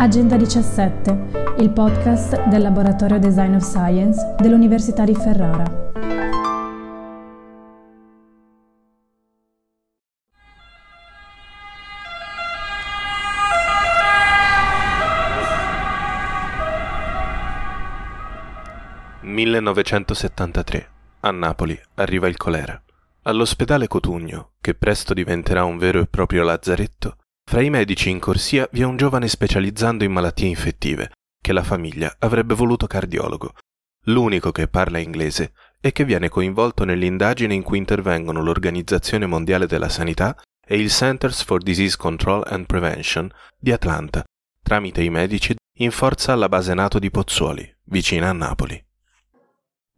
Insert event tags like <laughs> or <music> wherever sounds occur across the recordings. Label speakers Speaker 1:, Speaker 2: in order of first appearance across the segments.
Speaker 1: Agenda 17, il podcast del Laboratorio Design of Science dell'Università di Ferrara.
Speaker 2: «1973. A Napoli arriva il colera. All'ospedale Cotugno, che presto diventerà un vero e proprio lazzaretto, fra i medici in corsia vi è un giovane specializzando in malattie infettive, che la famiglia avrebbe voluto cardiologo, l'unico che parla inglese e che viene coinvolto nell'indagine in cui intervengono l'Organizzazione Mondiale della Sanità e il Centers for Disease Control and Prevention di Atlanta, tramite i medici in forza alla base NATO di Pozzuoli, vicina a Napoli.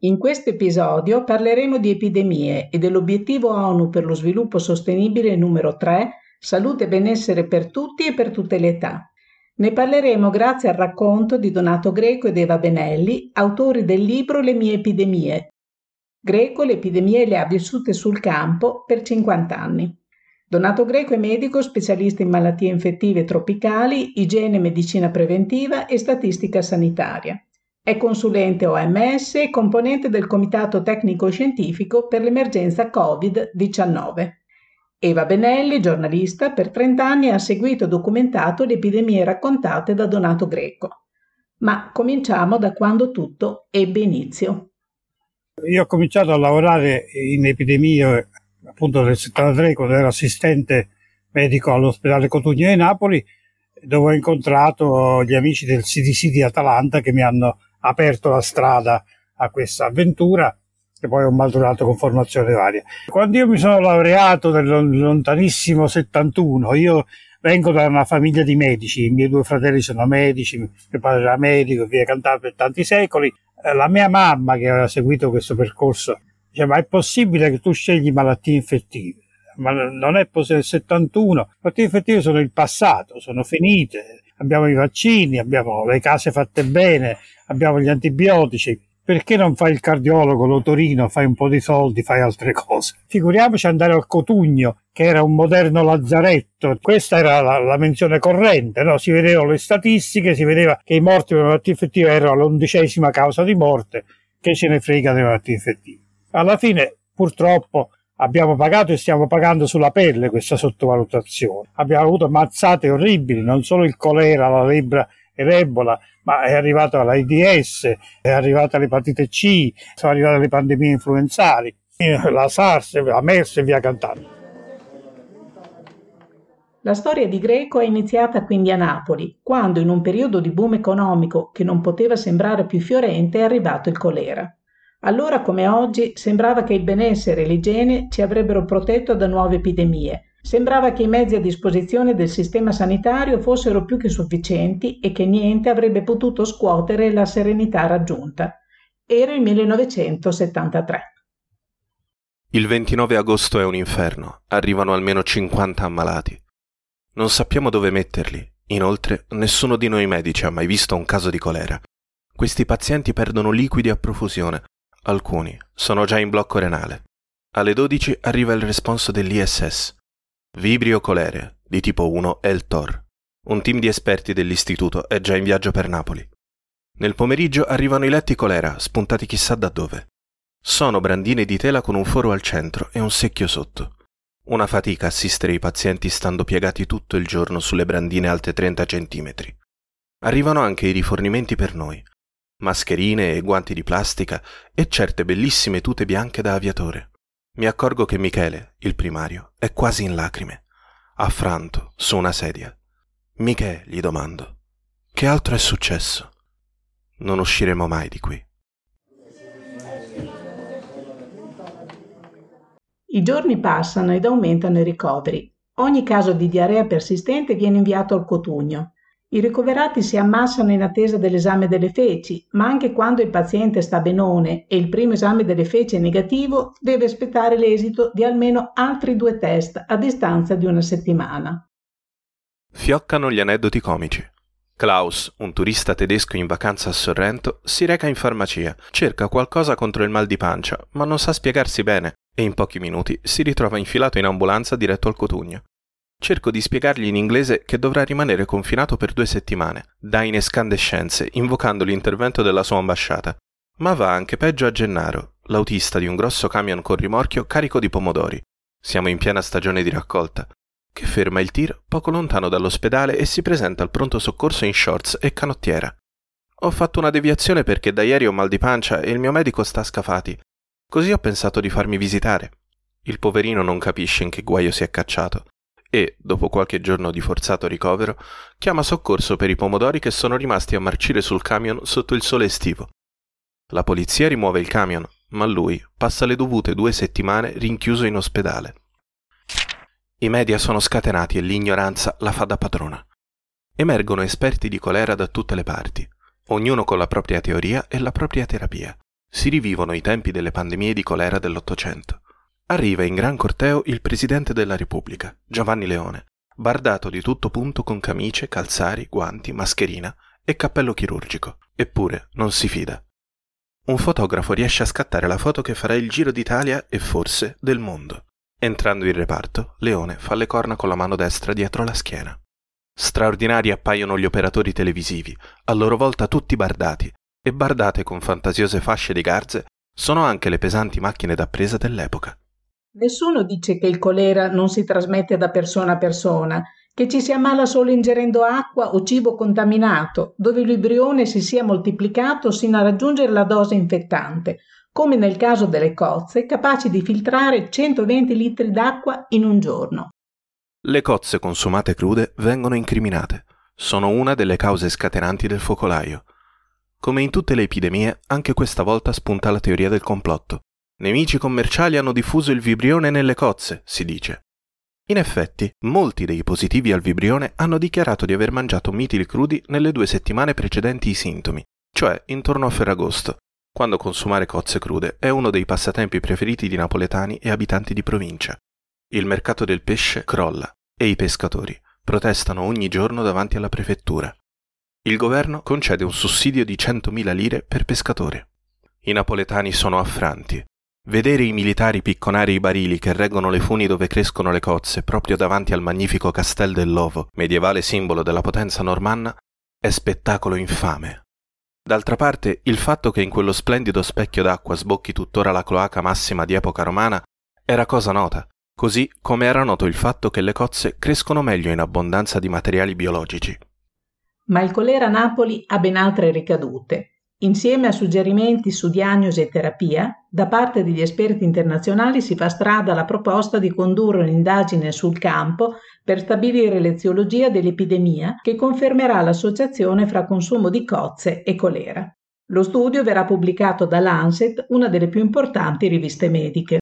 Speaker 3: In questo episodio parleremo di epidemie e dell'obiettivo ONU per lo sviluppo sostenibile numero 3 Salute e benessere per tutti e per tutte le età. Ne parleremo grazie al racconto di Donato Greco ed Eva Benelli, autori del libro Le mie epidemie. Greco le epidemie le ha vissute sul campo per 50 anni. Donato Greco è medico specialista in malattie infettive tropicali, igiene e medicina preventiva e statistica sanitaria. È consulente OMS e componente del Comitato Tecnico Scientifico per l'emergenza Covid-19. Eva Benelli, giornalista, per 30 anni ha seguito e documentato le epidemie raccontate da Donato Greco. Ma cominciamo da quando tutto ebbe inizio.
Speaker 4: Io ho cominciato a lavorare in epidemie appunto nel 73 quando ero assistente medico all'ospedale Cotugno di Napoli dove ho incontrato gli amici del CDC di Atalanta che mi hanno aperto la strada a questa avventura che poi ho maturato con formazione varia. Quando io mi sono laureato nel lontanissimo 71, io vengo da una famiglia di medici, i miei due fratelli sono medici, mio padre era medico, via cantato per tanti secoli. Eh, la mia mamma, che aveva seguito questo percorso, diceva: Ma è possibile che tu scegli malattie infettive? Ma non è possibile. Nel 71, le malattie infettive sono il passato, sono finite. Abbiamo i vaccini, abbiamo le case fatte bene, abbiamo gli antibiotici perché non fai il cardiologo, l'otorino, fai un po' di soldi, fai altre cose? Figuriamoci andare al Cotugno, che era un moderno lazzaretto, questa era la, la menzione corrente, no? si vedevano le statistiche, si vedeva che i morti per malattie infettive erano l'undicesima causa di morte, che ce ne frega delle malattie infettive. Alla fine, purtroppo, abbiamo pagato e stiamo pagando sulla pelle questa sottovalutazione. Abbiamo avuto mazzate orribili, non solo il colera, la lebbra l'Ebola, ma è arrivata l'AIDS, è arrivata l'epatite C, sono arrivate le pandemie influenzali, <laughs> la SARS, la MERS e via cantando.
Speaker 3: La storia di Greco è iniziata quindi a Napoli, quando in un periodo di boom economico che non poteva sembrare più fiorente è arrivato il colera. Allora come oggi sembrava che il benessere e l'igiene ci avrebbero protetto da nuove epidemie, Sembrava che i mezzi a disposizione del sistema sanitario fossero più che sufficienti e che niente avrebbe potuto scuotere la serenità raggiunta. Era il 1973.
Speaker 2: Il 29 agosto è un inferno, arrivano almeno 50 ammalati. Non sappiamo dove metterli, inoltre nessuno di noi medici ha mai visto un caso di colera. Questi pazienti perdono liquidi a profusione, alcuni sono già in blocco renale. Alle 12 arriva il responso dell'ISS. Vibrio Colere, di tipo 1 El Tor. Un team di esperti dell'istituto è già in viaggio per Napoli. Nel pomeriggio arrivano i letti colera, spuntati chissà da dove. Sono brandine di tela con un foro al centro e un secchio sotto. Una fatica assistere i pazienti stando piegati tutto il giorno sulle brandine alte 30 cm. Arrivano anche i rifornimenti per noi. Mascherine e guanti di plastica e certe bellissime tute bianche da aviatore. Mi accorgo che Michele, il primario, è quasi in lacrime, affranto, su una sedia. Michele, gli domando, che altro è successo? Non usciremo mai di qui.
Speaker 3: I giorni passano ed aumentano i ricoveri. Ogni caso di diarrea persistente viene inviato al Cotugno. I ricoverati si ammassano in attesa dell'esame delle feci, ma anche quando il paziente sta benone e il primo esame delle feci è negativo, deve aspettare l'esito di almeno altri due test a distanza di una settimana.
Speaker 2: Fioccano gli aneddoti comici. Klaus, un turista tedesco in vacanza a Sorrento, si reca in farmacia, cerca qualcosa contro il mal di pancia, ma non sa spiegarsi bene e in pochi minuti si ritrova infilato in ambulanza diretto al Cotugno. Cerco di spiegargli in inglese che dovrà rimanere confinato per due settimane, da inescandescenze, invocando l'intervento della sua ambasciata. Ma va anche peggio a Gennaro, l'autista di un grosso camion con rimorchio carico di pomodori. Siamo in piena stagione di raccolta, che ferma il tir poco lontano dall'ospedale e si presenta al pronto soccorso in shorts e canottiera. Ho fatto una deviazione perché da ieri ho mal di pancia e il mio medico sta a scafati. Così ho pensato di farmi visitare. Il poverino non capisce in che guaio si è cacciato e, dopo qualche giorno di forzato ricovero, chiama soccorso per i pomodori che sono rimasti a marcire sul camion sotto il sole estivo. La polizia rimuove il camion, ma lui passa le dovute due settimane rinchiuso in ospedale. I media sono scatenati e l'ignoranza la fa da padrona. Emergono esperti di colera da tutte le parti, ognuno con la propria teoria e la propria terapia. Si rivivono i tempi delle pandemie di colera dell'Ottocento. Arriva in gran corteo il Presidente della Repubblica, Giovanni Leone, bardato di tutto punto con camicie, calzari, guanti, mascherina e cappello chirurgico. Eppure non si fida. Un fotografo riesce a scattare la foto che farà il giro d'Italia e forse del mondo. Entrando in reparto, Leone fa le corna con la mano destra dietro la schiena. Straordinari appaiono gli operatori televisivi, a loro volta tutti bardati, e bardate con fantasiose fasce di garze sono anche le pesanti macchine da presa dell'epoca.
Speaker 3: Nessuno dice che il colera non si trasmette da persona a persona, che ci si ammala solo ingerendo acqua o cibo contaminato, dove il vibrione si sia moltiplicato sino a raggiungere la dose infettante, come nel caso delle cozze, capaci di filtrare 120 litri d'acqua in un giorno.
Speaker 2: Le cozze consumate crude vengono incriminate. Sono una delle cause scatenanti del focolaio. Come in tutte le epidemie, anche questa volta spunta la teoria del complotto. Nemici commerciali hanno diffuso il vibrione nelle cozze, si dice. In effetti, molti dei positivi al vibrione hanno dichiarato di aver mangiato mitili crudi nelle due settimane precedenti i sintomi, cioè intorno a Ferragosto, quando consumare cozze crude è uno dei passatempi preferiti di napoletani e abitanti di provincia. Il mercato del pesce crolla e i pescatori protestano ogni giorno davanti alla prefettura. Il governo concede un sussidio di 100.000 lire per pescatore. I napoletani sono affranti Vedere i militari picconare i barili che reggono le funi dove crescono le cozze proprio davanti al magnifico Castel dell'Ovo, medievale simbolo della potenza normanna, è spettacolo infame. D'altra parte, il fatto che in quello splendido specchio d'acqua sbocchi tuttora la cloaca massima di epoca romana era cosa nota, così come era noto il fatto che le cozze crescono meglio in abbondanza di materiali biologici.
Speaker 3: Ma il colera Napoli ha ben altre ricadute. Insieme a suggerimenti su diagnosi e terapia, da parte degli esperti internazionali si fa strada la proposta di condurre un'indagine sul campo per stabilire l'eziologia dell'epidemia che confermerà l'associazione fra consumo di cozze e colera. Lo studio verrà pubblicato da Lancet, una delle più importanti riviste mediche.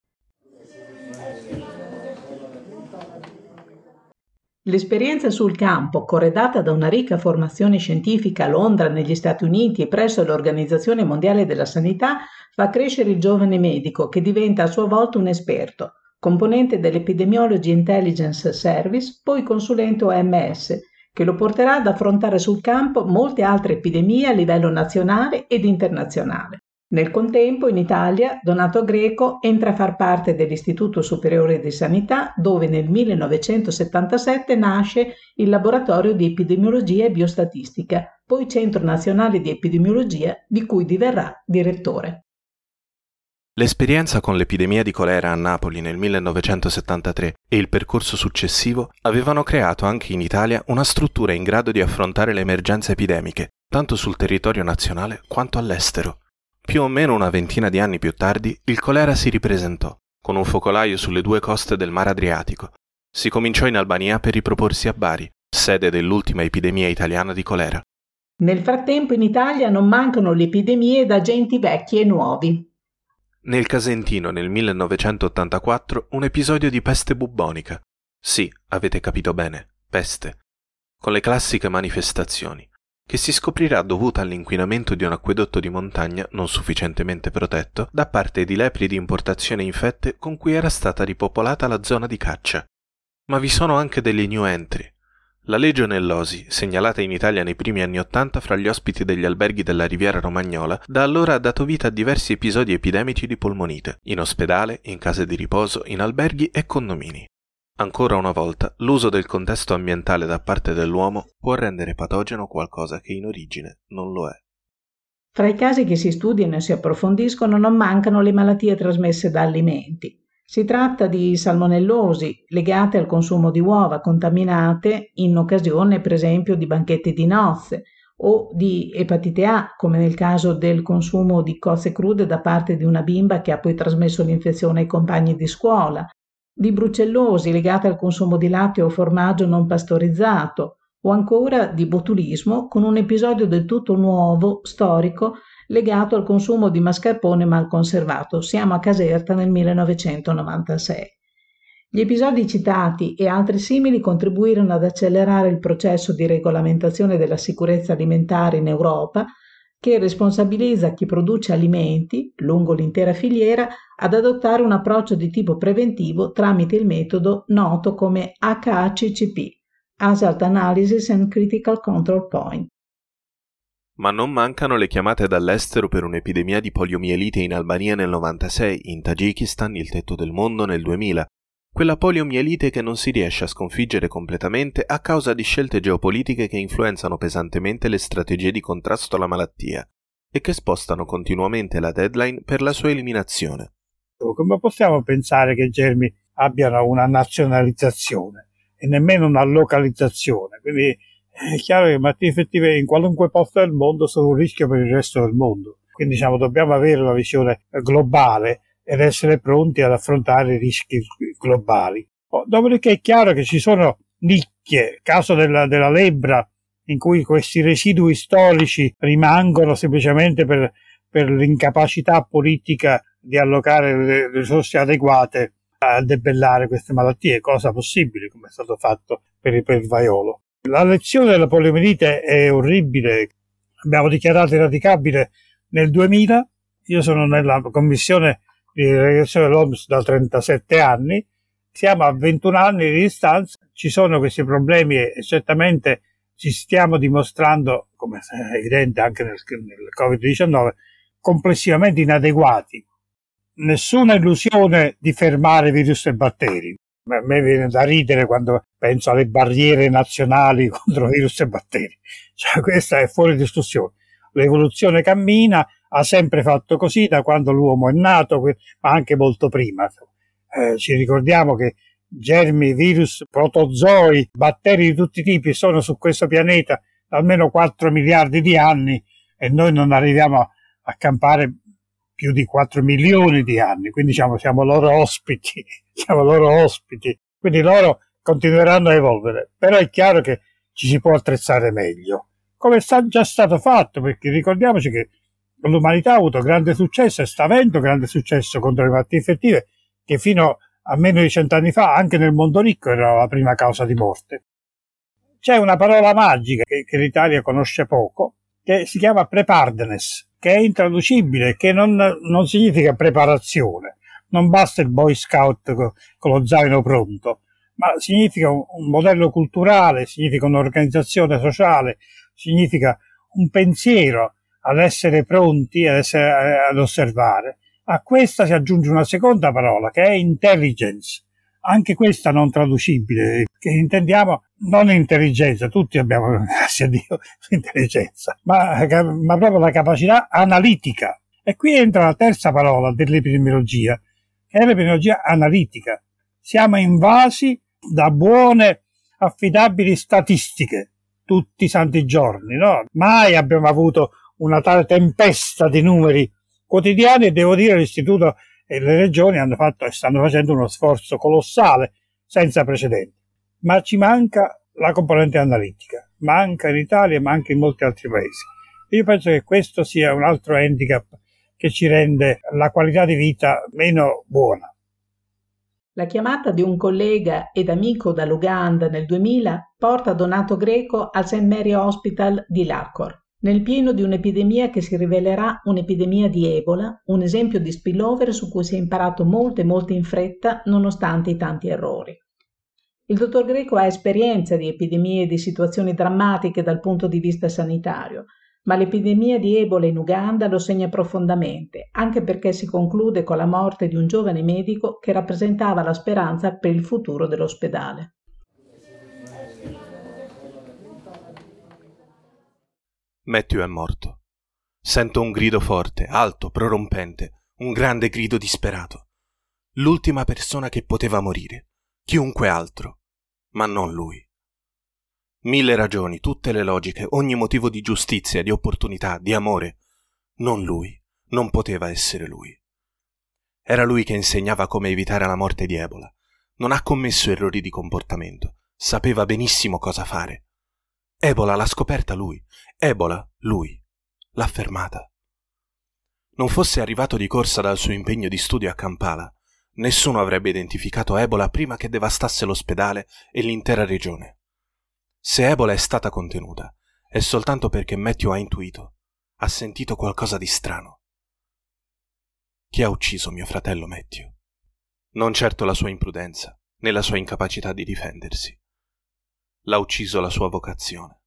Speaker 3: L'esperienza sul campo, corredata da una ricca formazione scientifica a Londra, negli Stati Uniti e presso l'Organizzazione Mondiale della Sanità, fa crescere il giovane medico che diventa a sua volta un esperto, componente dell'Epidemiology Intelligence Service, poi consulente OMS, che lo porterà ad affrontare sul campo molte altre epidemie a livello nazionale ed internazionale. Nel contempo, in Italia, Donato Greco entra a far parte dell'Istituto Superiore di Sanità, dove nel 1977 nasce il Laboratorio di Epidemiologia e Biostatistica, poi Centro Nazionale di Epidemiologia, di cui diverrà direttore.
Speaker 2: L'esperienza con l'epidemia di colera a Napoli nel 1973 e il percorso successivo avevano creato anche in Italia una struttura in grado di affrontare le emergenze epidemiche, tanto sul territorio nazionale quanto all'estero. Più o meno una ventina di anni più tardi, il colera si ripresentò, con un focolaio sulle due coste del Mar Adriatico. Si cominciò in Albania per riproporsi a Bari, sede dell'ultima epidemia italiana di colera.
Speaker 3: Nel frattempo in Italia non mancano le epidemie da agenti vecchi e nuovi.
Speaker 2: Nel Casentino nel 1984 un episodio di peste bubbonica. Sì, avete capito bene, peste. Con le classiche manifestazioni che si scoprirà dovuta all'inquinamento di un acquedotto di montagna non sufficientemente protetto da parte di lepri di importazione infette con cui era stata ripopolata la zona di caccia. Ma vi sono anche delle new entry. La legionellosi, segnalata in Italia nei primi anni Ottanta fra gli ospiti degli alberghi della Riviera Romagnola, da allora ha dato vita a diversi episodi epidemici di polmonite, in ospedale, in case di riposo, in alberghi e condomini. Ancora una volta, l'uso del contesto ambientale da parte dell'uomo può rendere patogeno qualcosa che in origine non lo è.
Speaker 3: Tra i casi che si studiano e si approfondiscono non mancano le malattie trasmesse da alimenti. Si tratta di salmonellosi legate al consumo di uova contaminate in occasione per esempio di banchetti di nozze o di epatite A, come nel caso del consumo di cozze crude da parte di una bimba che ha poi trasmesso l'infezione ai compagni di scuola, di brucellosi legate al consumo di latte o formaggio non pastorizzato, o ancora di botulismo con un episodio del tutto nuovo, storico, legato al consumo di mascarpone mal conservato. Siamo a Caserta nel 1996. Gli episodi citati e altri simili contribuirono ad accelerare il processo di regolamentazione della sicurezza alimentare in Europa, che responsabilizza chi produce alimenti, lungo l'intera filiera, ad adottare un approccio di tipo preventivo tramite il metodo noto come HACCP, Hazard Analysis and Critical Control Point.
Speaker 2: Ma non mancano le chiamate dall'estero per un'epidemia di poliomielite in Albania nel 96, in Tagikistan il tetto del mondo nel 2000, quella poliomielite che non si riesce a sconfiggere completamente a causa di scelte geopolitiche che influenzano pesantemente le strategie di contrasto alla malattia e che spostano continuamente la deadline per la sua eliminazione.
Speaker 4: Come possiamo pensare che i germi abbiano una nazionalizzazione e nemmeno una localizzazione? Quindi è chiaro che malattie infettive in qualunque posto del mondo sono un rischio per il resto del mondo. Quindi diciamo, dobbiamo avere una visione globale ed essere pronti ad affrontare i rischi globali. Oh, dopodiché è chiaro che ci sono nicchie, caso della, della lebbra, in cui questi residui storici rimangono semplicemente per, per l'incapacità politica di allocare le risorse adeguate a debellare queste malattie, cosa possibile, come è stato fatto per per il vaiolo. La lezione della poliomielite è orribile, abbiamo dichiarato eradicabile nel 2000, io sono nella commissione di regressione dell'OMS da 37 anni, siamo a 21 anni di distanza, ci sono questi problemi e certamente ci stiamo dimostrando, come è evidente anche nel, nel Covid-19, complessivamente inadeguati. Nessuna illusione di fermare virus e batteri. A me viene da ridere quando penso alle barriere nazionali <laughs> contro virus e batteri. Cioè, questa è fuori discussione. L'evoluzione cammina, ha sempre fatto così da quando l'uomo è nato, ma anche molto prima. Eh, ci ricordiamo che germi, virus, protozoi, batteri di tutti i tipi sono su questo pianeta da almeno 4 miliardi di anni e noi non arriviamo a campare più di 4 milioni di anni, quindi diciamo siamo loro ospiti, <laughs> siamo loro ospiti, quindi loro continueranno a evolvere, però è chiaro che ci si può attrezzare meglio, come è già stato fatto, perché ricordiamoci che l'umanità ha avuto grande successo e sta avendo grande successo contro le malattie infettive, che fino a meno di cent'anni fa anche nel mondo ricco era la prima causa di morte. C'è una parola magica che, che l'Italia conosce poco, che si chiama preparedness, che è intraducibile, che non, non significa preparazione. Non basta il Boy Scout con, lo zaino pronto, ma significa un modello culturale, significa un'organizzazione sociale, significa un pensiero ad essere pronti ad, essere, ad osservare. A questa si aggiunge una seconda parola che è intelligence, anche questa non traducibile, che intendiamo non intelligenza, tutti abbiamo, <laughs> grazie a Dio, intelligenza, ma, ma proprio la capacità analitica. E qui entra la terza parola dell'epidemiologia, che è l'epidemiologia analitica. Siamo invasi da buone, affidabili statistiche tutti i santi giorni, no? Mai abbiamo avuto una tale tempesta di numeri quotidiani e devo dire l'istituto e le regioni hanno fatto e stanno facendo uno sforzo colossale senza precedenti. Ma ci manca la componente analitica, manca in Italia ma anche in molti altri paesi. Io penso che questo sia un altro handicap che ci rende la qualità di vita meno buona.
Speaker 3: La chiamata di un collega ed amico dall'Uganda nel 2000 porta Donato Greco al St. Mary Hospital di Lacor nel pieno di un'epidemia che si rivelerà un'epidemia di Ebola, un esempio di spillover su cui si è imparato molto e molto in fretta nonostante i tanti errori. Il dottor Greco ha esperienza di epidemie e di situazioni drammatiche dal punto di vista sanitario. Ma l'epidemia di Ebola in Uganda lo segna profondamente, anche perché si conclude con la morte di un giovane medico che rappresentava la speranza per il futuro dell'ospedale.
Speaker 2: Matthew è morto. Sento un grido forte, alto, prorompente, un grande grido disperato. L'ultima persona che poteva morire, chiunque altro, ma non lui. Mille ragioni, tutte le logiche, ogni motivo di giustizia, di opportunità, di amore. Non lui, non poteva essere lui. Era lui che insegnava come evitare la morte di Ebola. Non ha commesso errori di comportamento, sapeva benissimo cosa fare. Ebola l'ha scoperta lui, Ebola lui, l'ha fermata. Non fosse arrivato di corsa dal suo impegno di studio a Kampala, nessuno avrebbe identificato Ebola prima che devastasse l'ospedale e l'intera regione. Se Ebola è stata contenuta, è soltanto perché Matthew ha intuito, ha sentito qualcosa di strano. Chi ha ucciso mio fratello Matthew? Non certo la sua imprudenza, né la sua incapacità di difendersi. L'ha ucciso la sua vocazione,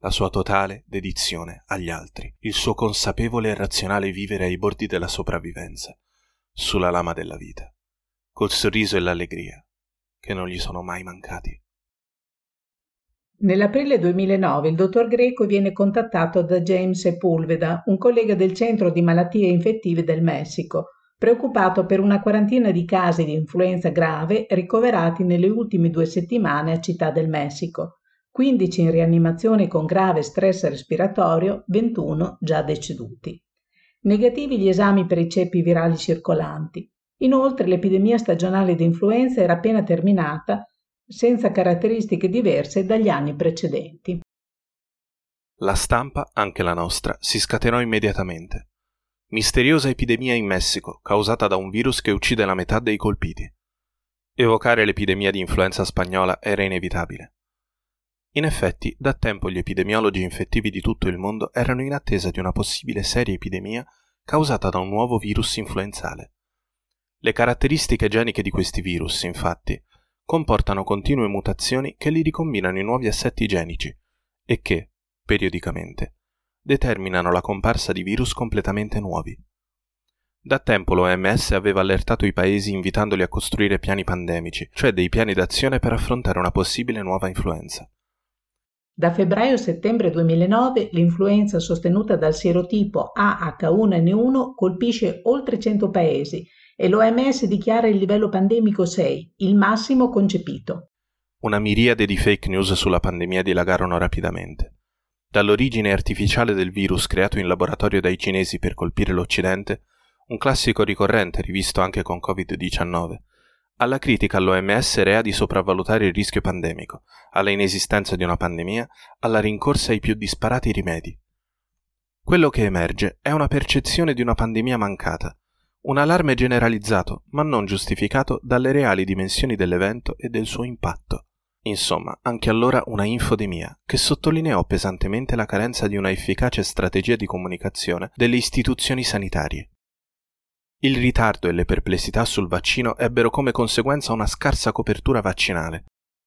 Speaker 2: la sua totale dedizione agli altri, il suo consapevole e razionale vivere ai bordi della sopravvivenza, sulla lama della vita, col sorriso e l'allegria che non gli sono mai mancati.
Speaker 3: Nell'aprile 2009 il dottor Greco viene contattato da James Sepulveda, un collega del Centro di Malattie Infettive del Messico, preoccupato per una quarantina di casi di influenza grave ricoverati nelle ultime due settimane a Città del Messico, 15 in rianimazione con grave stress respiratorio, 21 già deceduti. Negativi gli esami per i ceppi virali circolanti. Inoltre l'epidemia stagionale di influenza era appena terminata senza caratteristiche diverse dagli anni precedenti.
Speaker 2: La stampa, anche la nostra, si scatenò immediatamente. Misteriosa epidemia in Messico, causata da un virus che uccide la metà dei colpiti. Evocare l'epidemia di influenza spagnola era inevitabile. In effetti, da tempo gli epidemiologi infettivi di tutto il mondo erano in attesa di una possibile seria epidemia causata da un nuovo virus influenzale. Le caratteristiche geniche di questi virus, infatti, comportano continue mutazioni che li ricombinano in nuovi assetti genici e che, periodicamente, determinano la comparsa di virus completamente nuovi. Da tempo l'OMS aveva allertato i paesi invitandoli a costruire piani pandemici, cioè dei piani d'azione per affrontare una possibile nuova influenza.
Speaker 3: Da febbraio-settembre 2009 l'influenza sostenuta dal serotipo AH1N1 colpisce oltre 100 paesi e l'OMS dichiara il livello pandemico 6, il massimo concepito.
Speaker 2: Una miriade di fake news sulla pandemia dilagarono rapidamente. Dall'origine artificiale del virus creato in laboratorio dai cinesi per colpire l'Occidente, un classico ricorrente rivisto anche con Covid-19, alla critica all'OMS rea di sopravvalutare il rischio pandemico, alla inesistenza di una pandemia, alla rincorsa ai più disparati rimedi. Quello che emerge è una percezione di una pandemia mancata, un allarme generalizzato, ma non giustificato dalle reali dimensioni dell'evento e del suo impatto. Insomma, anche allora una infodemia, che sottolineò pesantemente la carenza di una efficace strategia di comunicazione delle istituzioni sanitarie. Il ritardo e le perplessità sul vaccino ebbero come conseguenza una scarsa copertura vaccinale.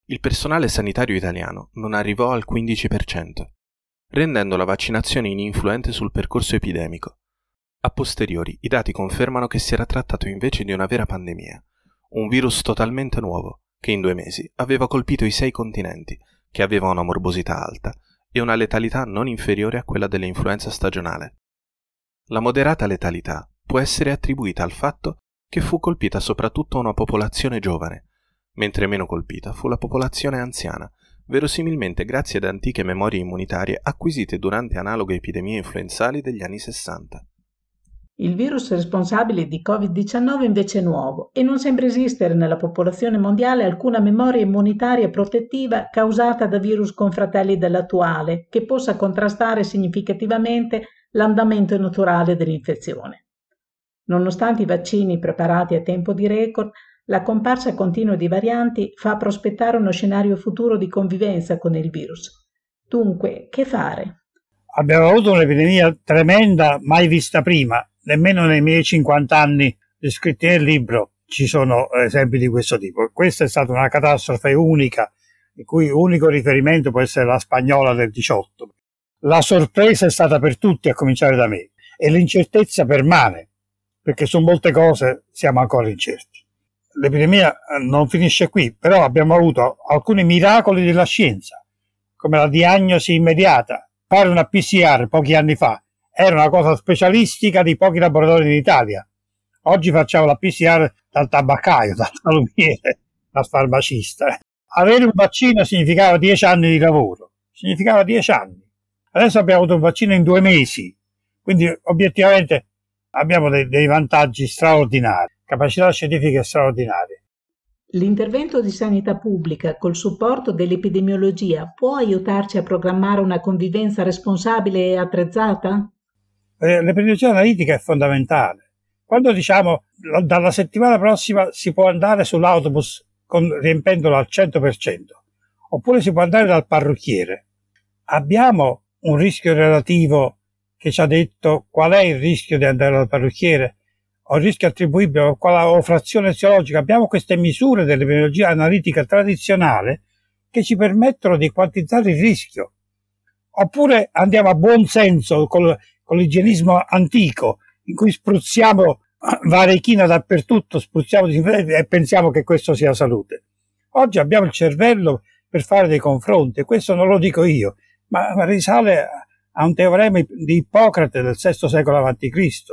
Speaker 2: Il personale sanitario italiano non arrivò al 15%, rendendo la vaccinazione ininfluente sul percorso epidemico a posteriori i dati confermano che si era trattato invece di una vera pandemia, un virus totalmente nuovo, che in due mesi aveva colpito i sei continenti, che aveva una morbosità alta e una letalità non inferiore a quella dell'influenza stagionale. La moderata letalità può essere attribuita al fatto che fu colpita soprattutto una popolazione giovane, mentre meno colpita fu la popolazione anziana, verosimilmente grazie ad antiche memorie immunitarie acquisite durante analoghe epidemie influenzali degli anni 60.
Speaker 3: Il virus responsabile di Covid-19 invece è nuovo e non sembra esistere nella popolazione mondiale alcuna memoria immunitaria protettiva causata da virus confratelli dell'attuale che possa contrastare significativamente l'andamento naturale dell'infezione. Nonostante i vaccini preparati a tempo di record, la comparsa continua di varianti fa prospettare uno scenario futuro di convivenza con il virus. Dunque, che fare?
Speaker 4: Abbiamo avuto un'epidemia tremenda mai vista prima nemmeno nei miei 50 anni descritti nel libro ci sono esempi di questo tipo. Questa è stata una catastrofe unica, il cui unico riferimento può essere la spagnola del 18. la sorpresa è stata per tutti, a cominciare da me, e l'incertezza permane, perché su molte cose siamo ancora incerti. L'epidemia eh, non finisce qui, però abbiamo avuto alcuni miracoli della scienza, come la diagnosi immediata. Fare una PCR pochi anni fa era una cosa specialistica di pochi laboratori in Italia. Oggi facciamo la PCR dal tabaccaio, <laughs> dal salumiere, dal farmacista. Avere un vaccino significava dieci anni di lavoro, significava dieci anni. Adesso abbiamo avuto un vaccino in due mesi, quindi obiettivamente abbiamo dei, dei vantaggi straordinari, capacità scientifiche straordinarie.
Speaker 3: L'intervento di sanità pubblica col supporto dell'epidemiologia può aiutarci a programmare una convivenza responsabile e attrezzata?
Speaker 4: Eh, l'epidemiologia analitica è fondamentale. Quando diciamo dalla settimana prossima si può andare sull'autobus con, riempendolo al 100%, oppure si può andare dal parrucchiere, abbiamo un rischio relativo che ci ha detto qual è il rischio di andare dal parrucchiere o il rischio attribuibile o frazione eziologica. Abbiamo queste misure dell'epidemiologia analitica tradizionale che ci permettono di quantizzare il rischio. Oppure andiamo a buon senso con, con l'igienismo antico, in cui spruzziamo <clears throat> varechina dappertutto, spruzziamo e pensiamo che questo sia salute. Oggi abbiamo il cervello per fare dei confronti, questo non lo dico io, ma risale a un teorema di Ippocrate del VI secolo a.C.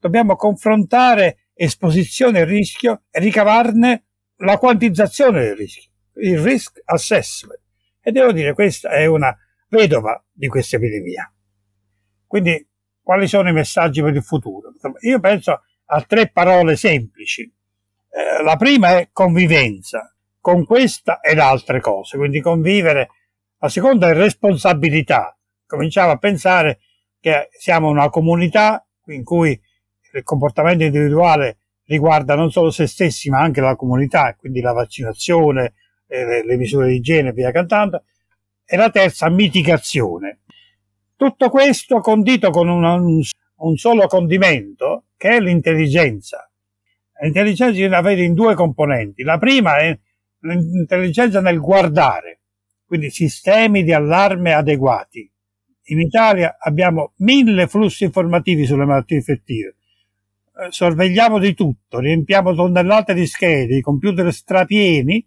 Speaker 4: Dobbiamo confrontare esposizione e rischio e ricavarne la quantizzazione del rischio, il risk assessment. E devo dire, questa è una vedova di questa epidemia. Quindi, quali sono i messaggi per il futuro? Io penso a tre parole semplici. Eh, la prima è convivenza, con questa ed altre cose, quindi convivere la seconda è responsabilità. Cominciamo a pensare che siamo una comunità in cui il comportamento individuale riguarda non solo se stessi ma anche la comunità, quindi la vaccinazione, le, le misure di igiene via cantando. E la terza, mitigazione. Tutto questo condito con un, un solo condimento che è l'intelligenza. L'intelligenza viene avere in due componenti. La prima è l'intelligenza nel guardare, quindi sistemi di allarme adeguati. In Italia abbiamo mille flussi informativi sulle malattie infettive. Eh, sorvegliamo di tutto, riempiamo tonnellate di schede, i computer strapieni,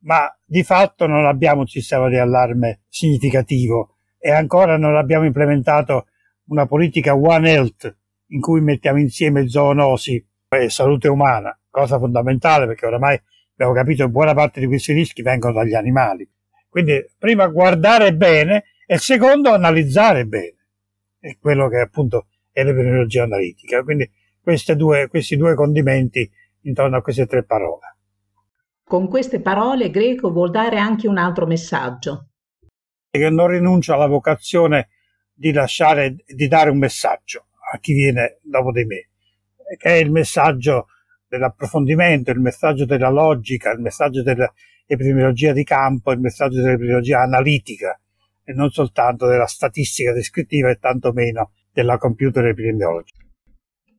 Speaker 4: ma di fatto non abbiamo un sistema di allarme significativo e ancora non abbiamo implementato una politica One Health in cui mettiamo insieme zoonosi e salute umana, cosa fondamentale perché oramai abbiamo capito che buona parte di questi rischi vengono dagli animali. Quindi prima guardare bene e secondo analizzare bene. È quello che appunto è l'epidemiologia analitica. Quindi due, questi due condimenti intorno a queste tre parole.
Speaker 3: Con queste parole Greco vuol dare anche un altro messaggio.
Speaker 4: Che non rinuncio alla vocazione di lasciare, di dare un messaggio a chi viene dopo di me, che è il messaggio dell'approfondimento, il messaggio della logica, il messaggio dell'epidemiologia di campo, il messaggio dell'epidemiologia analitica e non soltanto della statistica descrittiva e tantomeno della computer epidemiologica.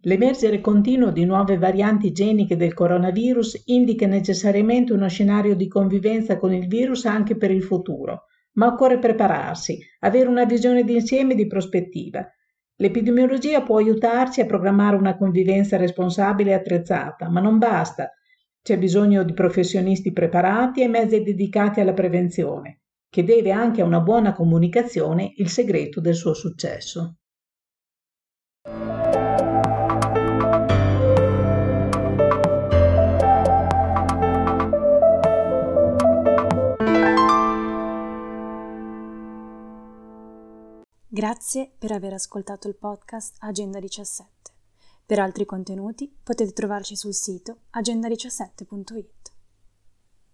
Speaker 3: L'emergere continuo di nuove varianti geniche del coronavirus indica necessariamente uno scenario di convivenza con il virus anche per il futuro, ma occorre prepararsi, avere una visione d'insieme e di prospettiva. L'epidemiologia può aiutarci a programmare una convivenza responsabile e attrezzata, ma non basta. C'è bisogno di professionisti preparati e mezzi dedicati alla prevenzione, che deve anche a una buona comunicazione il segreto del suo successo.
Speaker 1: Grazie per aver ascoltato il podcast Agenda 17. Per altri contenuti potete trovarci sul sito agenda17.it.